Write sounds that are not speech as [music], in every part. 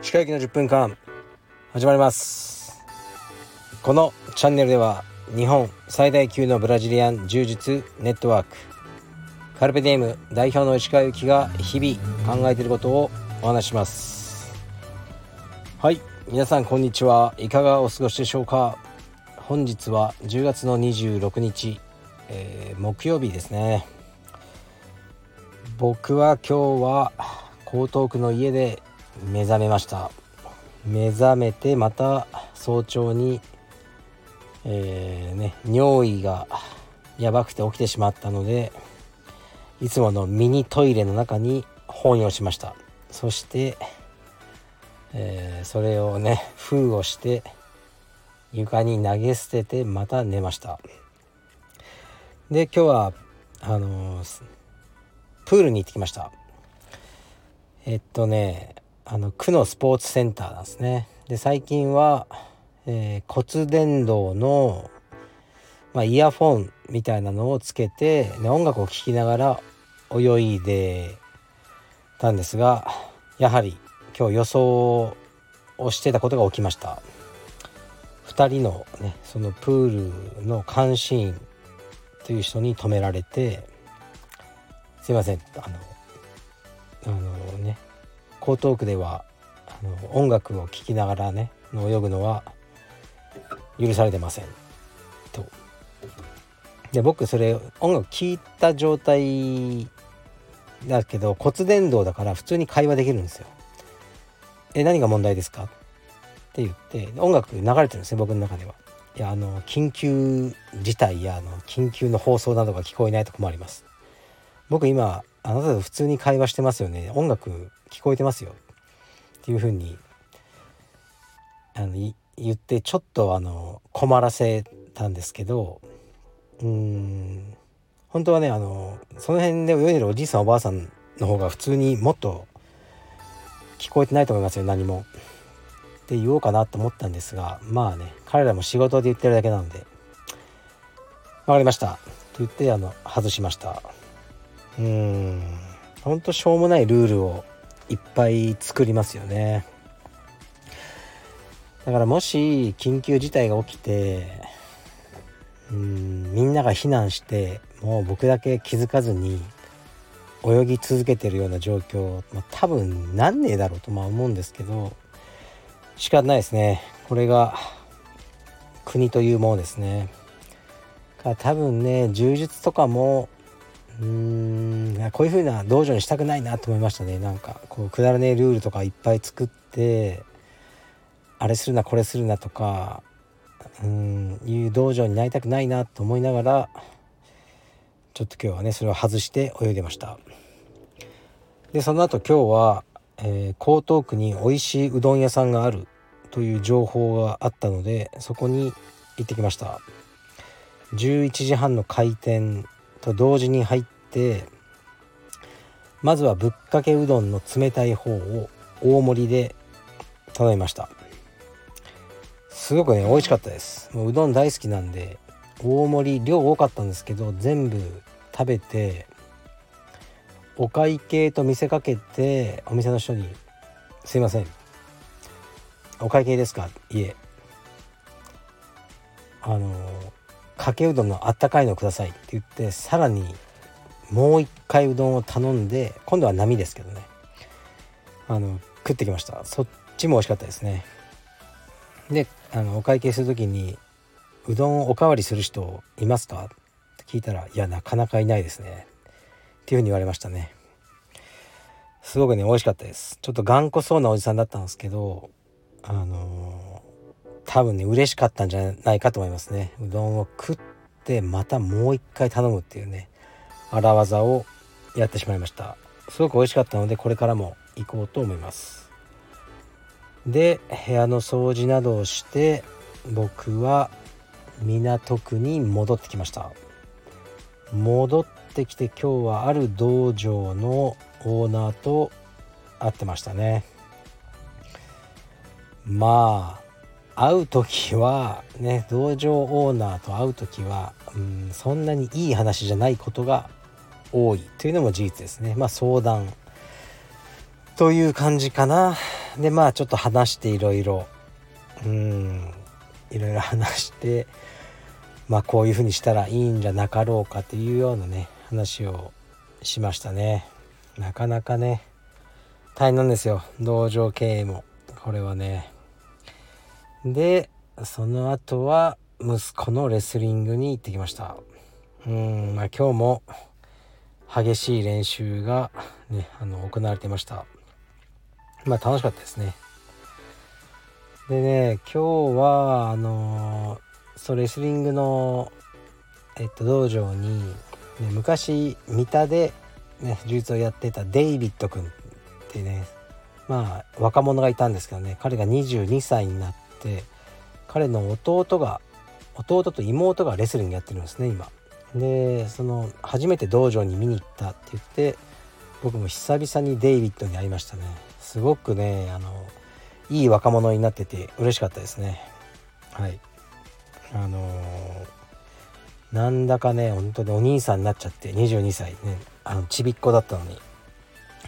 歯科医の10分間始まります。このチャンネルでは日本最大級のブラジリアン柔術ネットワークカルペディエム代表の石川由紀が日々考えていることをお話します。はい皆さんこんにちはいかがお過ごしでしょうか。本日は10月の26日、えー、木曜日ですね。僕は今日は江東区の家で目覚めました。目覚めてまた早朝にえー、ね尿意がやばくて起きてしまったのでいつものミニトイレの中に本をしました。そして、えー、それをね封をして床に投げ捨ててまた寝ました。で今日はあのー、プールに行ってきました。えっとねあの区のスポーツセンターなんですね。で最近は、えー、骨伝導の、まあ、イヤフォンみたいなのをつけて、ね、音楽を聴きながら泳いでたんですがやはり今日予想をしてたことが起きました。2人のねそのプールの監視員という人に止められてすいませんあのあのね江東区ではあの音楽を聴きながらね泳ぐのは許されてませんと。で僕それ音楽聴いた状態だけど骨伝導だから普通に会話できるんですよ。え何が問題ですか？って言って音楽流れてるんですね僕の中では。いやあの緊急事態やあの緊急の放送などが聞こえないと困ります。僕今あなたと普通に会話してますよね音楽聞こえてますよっていうふうにあの言ってちょっとあの困らせたんですけどうん本当はねあのその辺で泳いでるおじいさんおばあさんの方が普通にもっと聞こえてないと思いますよ何も。って言おうかなと思ったんですがまあね彼らも仕事で言ってるだけなので「分かりました」と言ってあの外しました。うん。ほんとしょうもないルールをいっぱい作りますよね。だからもし緊急事態が起きてうんみんなが避難してもう僕だけ気づかずに泳ぎ続けてるような状況、まあ、多分なんねえだろうとまあ思うんですけど仕方ないですね。これが国というものですね。か多分ね柔術とかもうーんこういう風な道場にしたくないなと思いましたね。なんかこうくだらねえルールとかいっぱい作ってあれするなこれするなとかうんいう道場になりたくないなと思いながらちょっと今日はねそれを外して泳いでました。でその後今日は、えー、江東区に美味しいうどん屋さんがあるという情報があったのでそこに行ってきました。11時半の開店と同時に入ってまずはぶっかけうどんの冷たい方を大盛りで頼みました。すごくね美味しかったです。もううどん大好きなんで大盛り量多かったんですけど全部食べてお会計と見せかけてお店の人に「すいません。お会計ですか?」いえ。あのかけうどんのあったかいのくださいって言ってさらにもう一回うどんを頼んで今度は波ですけどね。あの食ってきました。そっちも美味しかったですね。であのお会計する時に「うどんおかわりする人いますか?」って聞いたら「いやなかなかいないですね」っていうふうに言われましたね。すごくね美味しかったです。ちょっと頑固そうなおじさんだったんですけどあのー多分ね嬉しかったんじゃないかと思いますね。うどんを食ってまたもう一回頼むっていうね荒技をやってしまいました。すごく美味しかったのでこれからも行こうと思います。で部屋の掃除などをして僕は港区に戻ってきました。戻ってきて今日はある道場のオーナーと会ってましたね。まあ会う時はね道場オーナーと会う時は、うん、そんなにいい話じゃないことが多いというのも事実ですね。まあ相談という感じかな。でまあちょっと話していろいろうんいろいろ話してまあこういうふうにしたらいいんじゃなかろうかというようなね話をしましたね。なかなかね大変なんですよ。道場経営も。これはねでその後は息子のレスリングに行ってきました。うんまあ今日も激しい練習がねあの行われていました。まあ楽しかったですね。でね今日はあのそうレスリングのえっと道場に、ね、昔三田で、ね、柔術をやってたデイビッド君ってねまあ若者がいたんですけどね彼が22歳になって彼の弟が弟と妹がレスリングやってるんですね今。でその初めて道場に見に行ったって言って僕も久々にデイビッドに会いましたね。すごくねあのいい若者になってて嬉しかったですね。はい。あのー、なんだかね本当にお兄さんになっちゃって22歳ね。あのちびっこだったのに。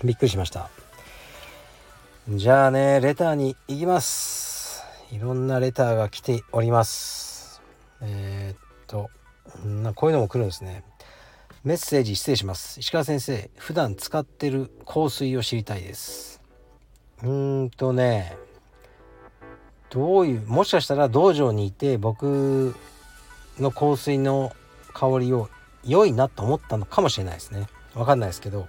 びっくりしました。じゃあねレターに行きます。いろんなレターが来ております。えー、っとなこういうのも来るんですね。メッセージ失礼します。石川先生普段使ってる香水を知りたいです。うーんとねどういうもしかしたら道場にいて僕の香水の香りを良いなと思ったのかもしれないですね。わかんないですけど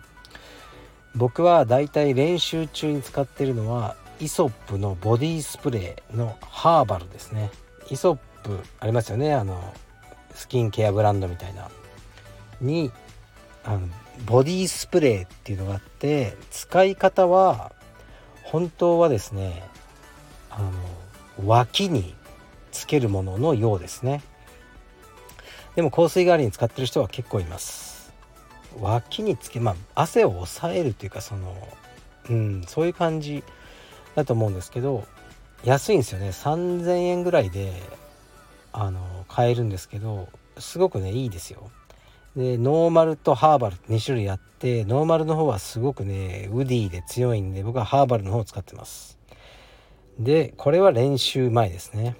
僕はだいたい練習中に使ってるのはイソップのボディスプレーのハーバルですね。イソップありますよね。あのスキンケアブランドみたいな。にあのボディスプレーっていうのがあって使い方は本当はですねあの脇につけるもののようですね。でも香水代わりに使ってる人は結構います。脇につけまあ汗を抑えるというかそのうんそういう感じだと思うんですけど安いんですよね。3000円ぐらいであの買えるんですけどすごくねいいですよ。でノーマルとハーバル2種類あってノーマルの方はすごくねウディで強いんで僕はハーバルの方を使ってます。でこれは練習前ですね。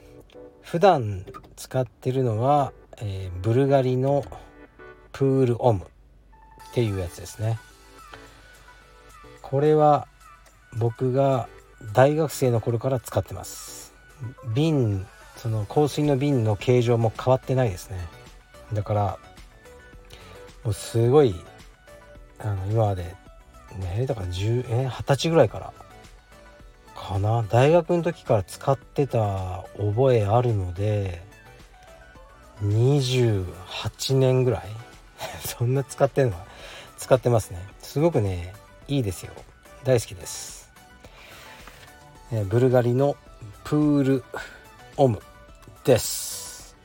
普段使ってるのは、えー、ブルガリのプールオムっていうやつですね。これは僕が大学生の頃から使ってます。瓶その香水の瓶の形状も変わってないですね。だからもうすごいあの今までねだから10え二十歳ぐらいからかな。大学の時から使ってた覚えあるので28年ぐらい。[laughs] そんな使ってんの？使ってますね。すごくねいいですよ。大好きです、えブルガリのプールオムです。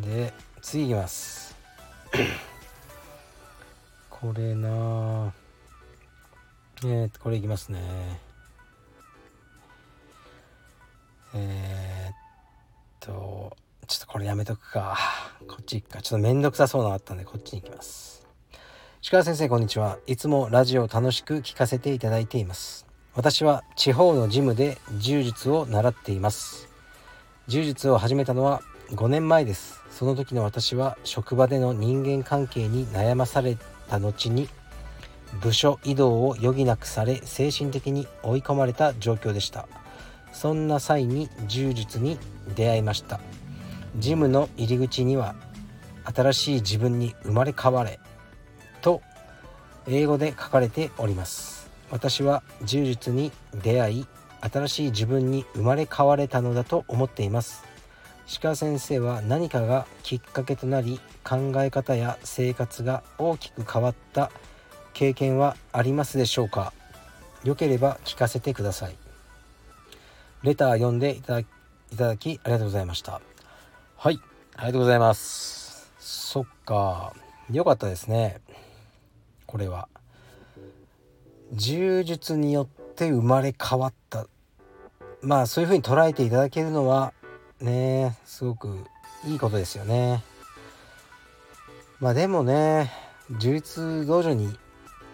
で次いきます。[coughs] これなえー、これいきますね。えー、っとちょっとこれやめとくか。こっち行くか。ちょっとめんどくさそうなのあったんでこっちに行きます。石川先生こんにちは。いつもラジオ楽しく聞かせていただいています。私は地方のジムで柔術を習っています。柔術を始めたのは5年前です。その時の私は職場での人間関係に悩まされた後に部署移動を余儀なくされ精神的に追い込まれた状況でした。そんな際に柔術に出会いました。ジムの入り口には新しい自分に生まれ変われと英語で書かれております。私は柔術に出会い新しい自分に生まれ変われたのだと思っています。鹿先生は何かがきっかけとなり考え方や生活が大きく変わった経験はありますでしょうか？よければ聞かせてください。レター読んでいただきありがとうございました。はいありがとうございます。そっか良かったですね。これは柔術によって生まれ変わった。まあそういう風に捉えていただけるのはねすごくいいことですよね。まあでもね充実道場に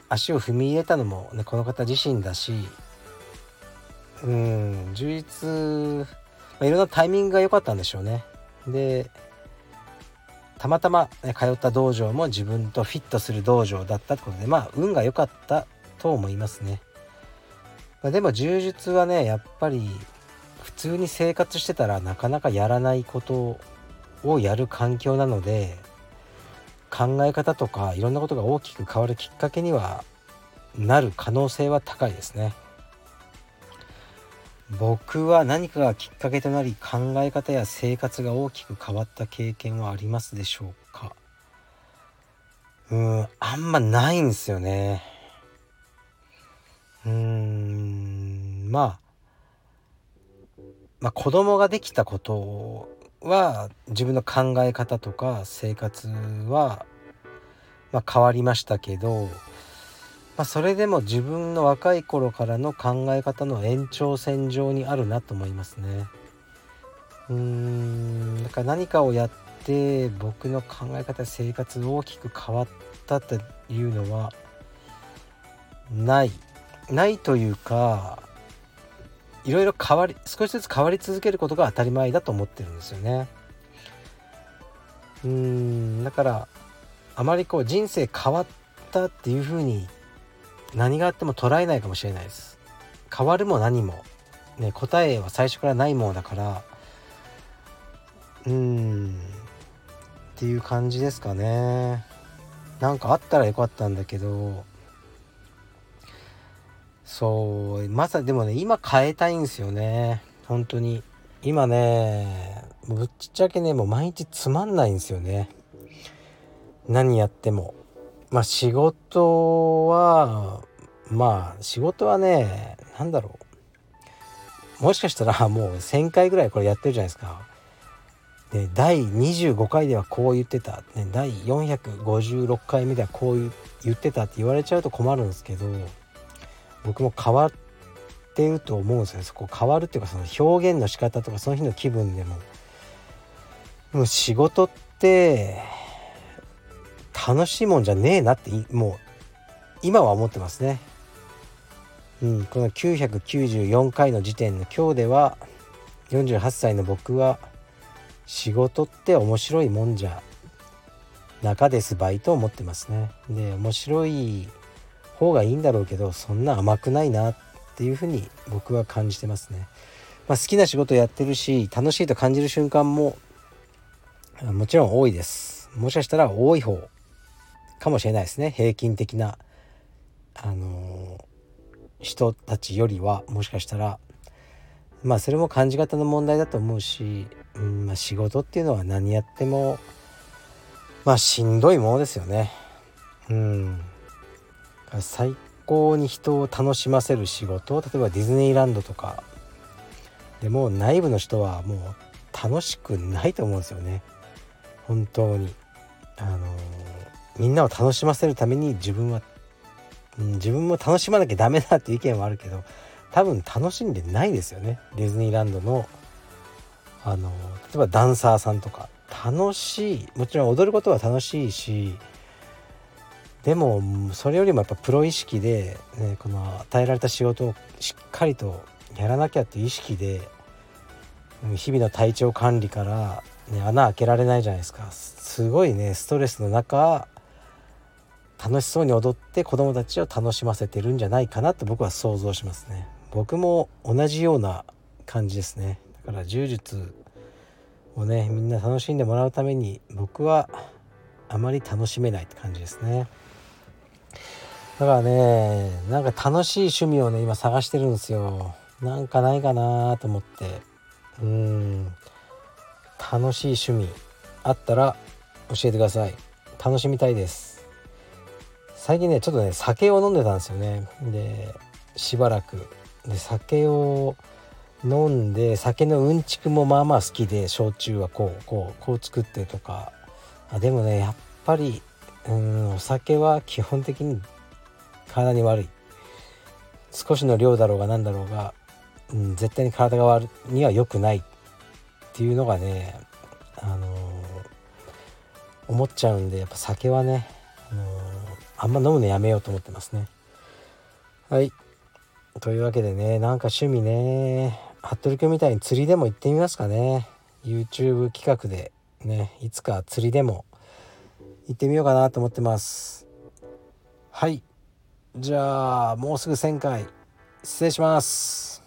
足を踏み入れたのも、ね、この方自身だしうん充実、まあ、いろんなタイミングが良かったんでしょうね。でたまたま、ね、通った道場も自分とフィットする道場だったってことでまあ運が良かったと思いますね、まあ、でも柔術はねやっぱり普通に生活してたらなかなかやらないことをやる環境なので考え方とかいろんなことが大きく変わるきっかけにはなる可能性は高いですね。僕は何かがきっかけとなり考え方や生活が大きく変わった経験はありますでしょうか？うんあんまないんですよね。うんまあまあ子供ができたことは自分の考え方とか生活は、まあ、変わりましたけど、まあ、それでも自分の若い頃からの考え方の延長線上にあるなと思いますね。うーんか何かをやって僕の考え方生活大きく変わったっていうのはないないというかいろいろ変わり少しずつ変わり続けることが当たり前だと思ってるんですよね。うんだからあまりこう人生変わったっていうふうに何があっても捉えないかもしれないです。変わるも何も、ね、答えは最初からないものだからうんっていう感じですかね。なんかあったらよかったんだけどそうまさにでもね今変えたいんですよね。本当に。今ねぶっちゃけねもう毎日つまんないんですよね。何やっても。まあ仕事はまあ仕事はね何だろう。もしかしたら [laughs] もう1,000回ぐらいこれやってるじゃないですか。で第25回ではこう言ってた、ね、第456回目ではこう言ってたって言われちゃうと困るんですけど僕も変わってると思うんですよそこ変わるっていうかその表現の仕方とかその日の気分でもでも仕事って楽しいもんじゃねえなってもう今は思ってますね。うん、この994回の時点の今日では48歳の僕は仕事って面白いもんじゃ中ですバイト思ってますね。で面白い方がいいんだろうけどそんな甘くないなっていうふうに僕は感じてますね。まあ、好きな仕事やってるし楽しいと感じる瞬間ももちろん多いです。もしかしたら多い方かもしれないですね平均的なあのー、人たちよりはもしかしたらまあそれも感じ方の問題だと思うし、うんまあ、仕事っていうのは何やってもまあしんどいものですよね。うん最高に人を楽しませる仕事例えばディズニーランドとかでも内部の人はもう楽しくないと思うんですよね。本当に。あのみんなを楽しませるために自分は、うん、自分も楽しまなきゃダメだっていう意見はあるけど多分楽しんでないですよね。ディズニーランドのあの例えばダンサーさんとか。楽しい。もちろん踊ることは楽しいしでもそれよりもやっぱプロ意識で、ね、この与えられた仕事をしっかりとやらなきゃっていう意識で日々の体調管理から、ね、穴開けられないじゃないですか。すごいねストレスの中楽しそうに踊って子供たちを楽しませてるんじゃないかなと僕は想像しますね。僕も同じような感じですね。だから柔術をねみんな楽しんでもらうために僕はあまり楽しめないって感じですね。だからねなんか楽しい趣味をね今探してるんですよ。なんかないかなと思って。うん。楽しい趣味あったら教えてください。楽しみたいです。最近ねちょっとね酒を飲んでたんですよね。でしばらく。で酒を飲んで酒のうんちくもまあまあ好きで焼酎はこうこうこう作ってとか。あでもねやっぱりうんお酒は基本的に体に悪い。少しの量だろうが何だろうが、うん、絶対に体が悪には良くない。っていうのがね、あのー、思っちゃうんでやっぱ酒はね、あのあんま飲むのやめようと思ってますね。はい。というわけでねなんか趣味ね服部君みたいに釣りでも行ってみますかね。YouTube 企画でねいつか釣りでも行ってみようかなと思ってます。はい。じゃあもうすぐ1000回失礼します。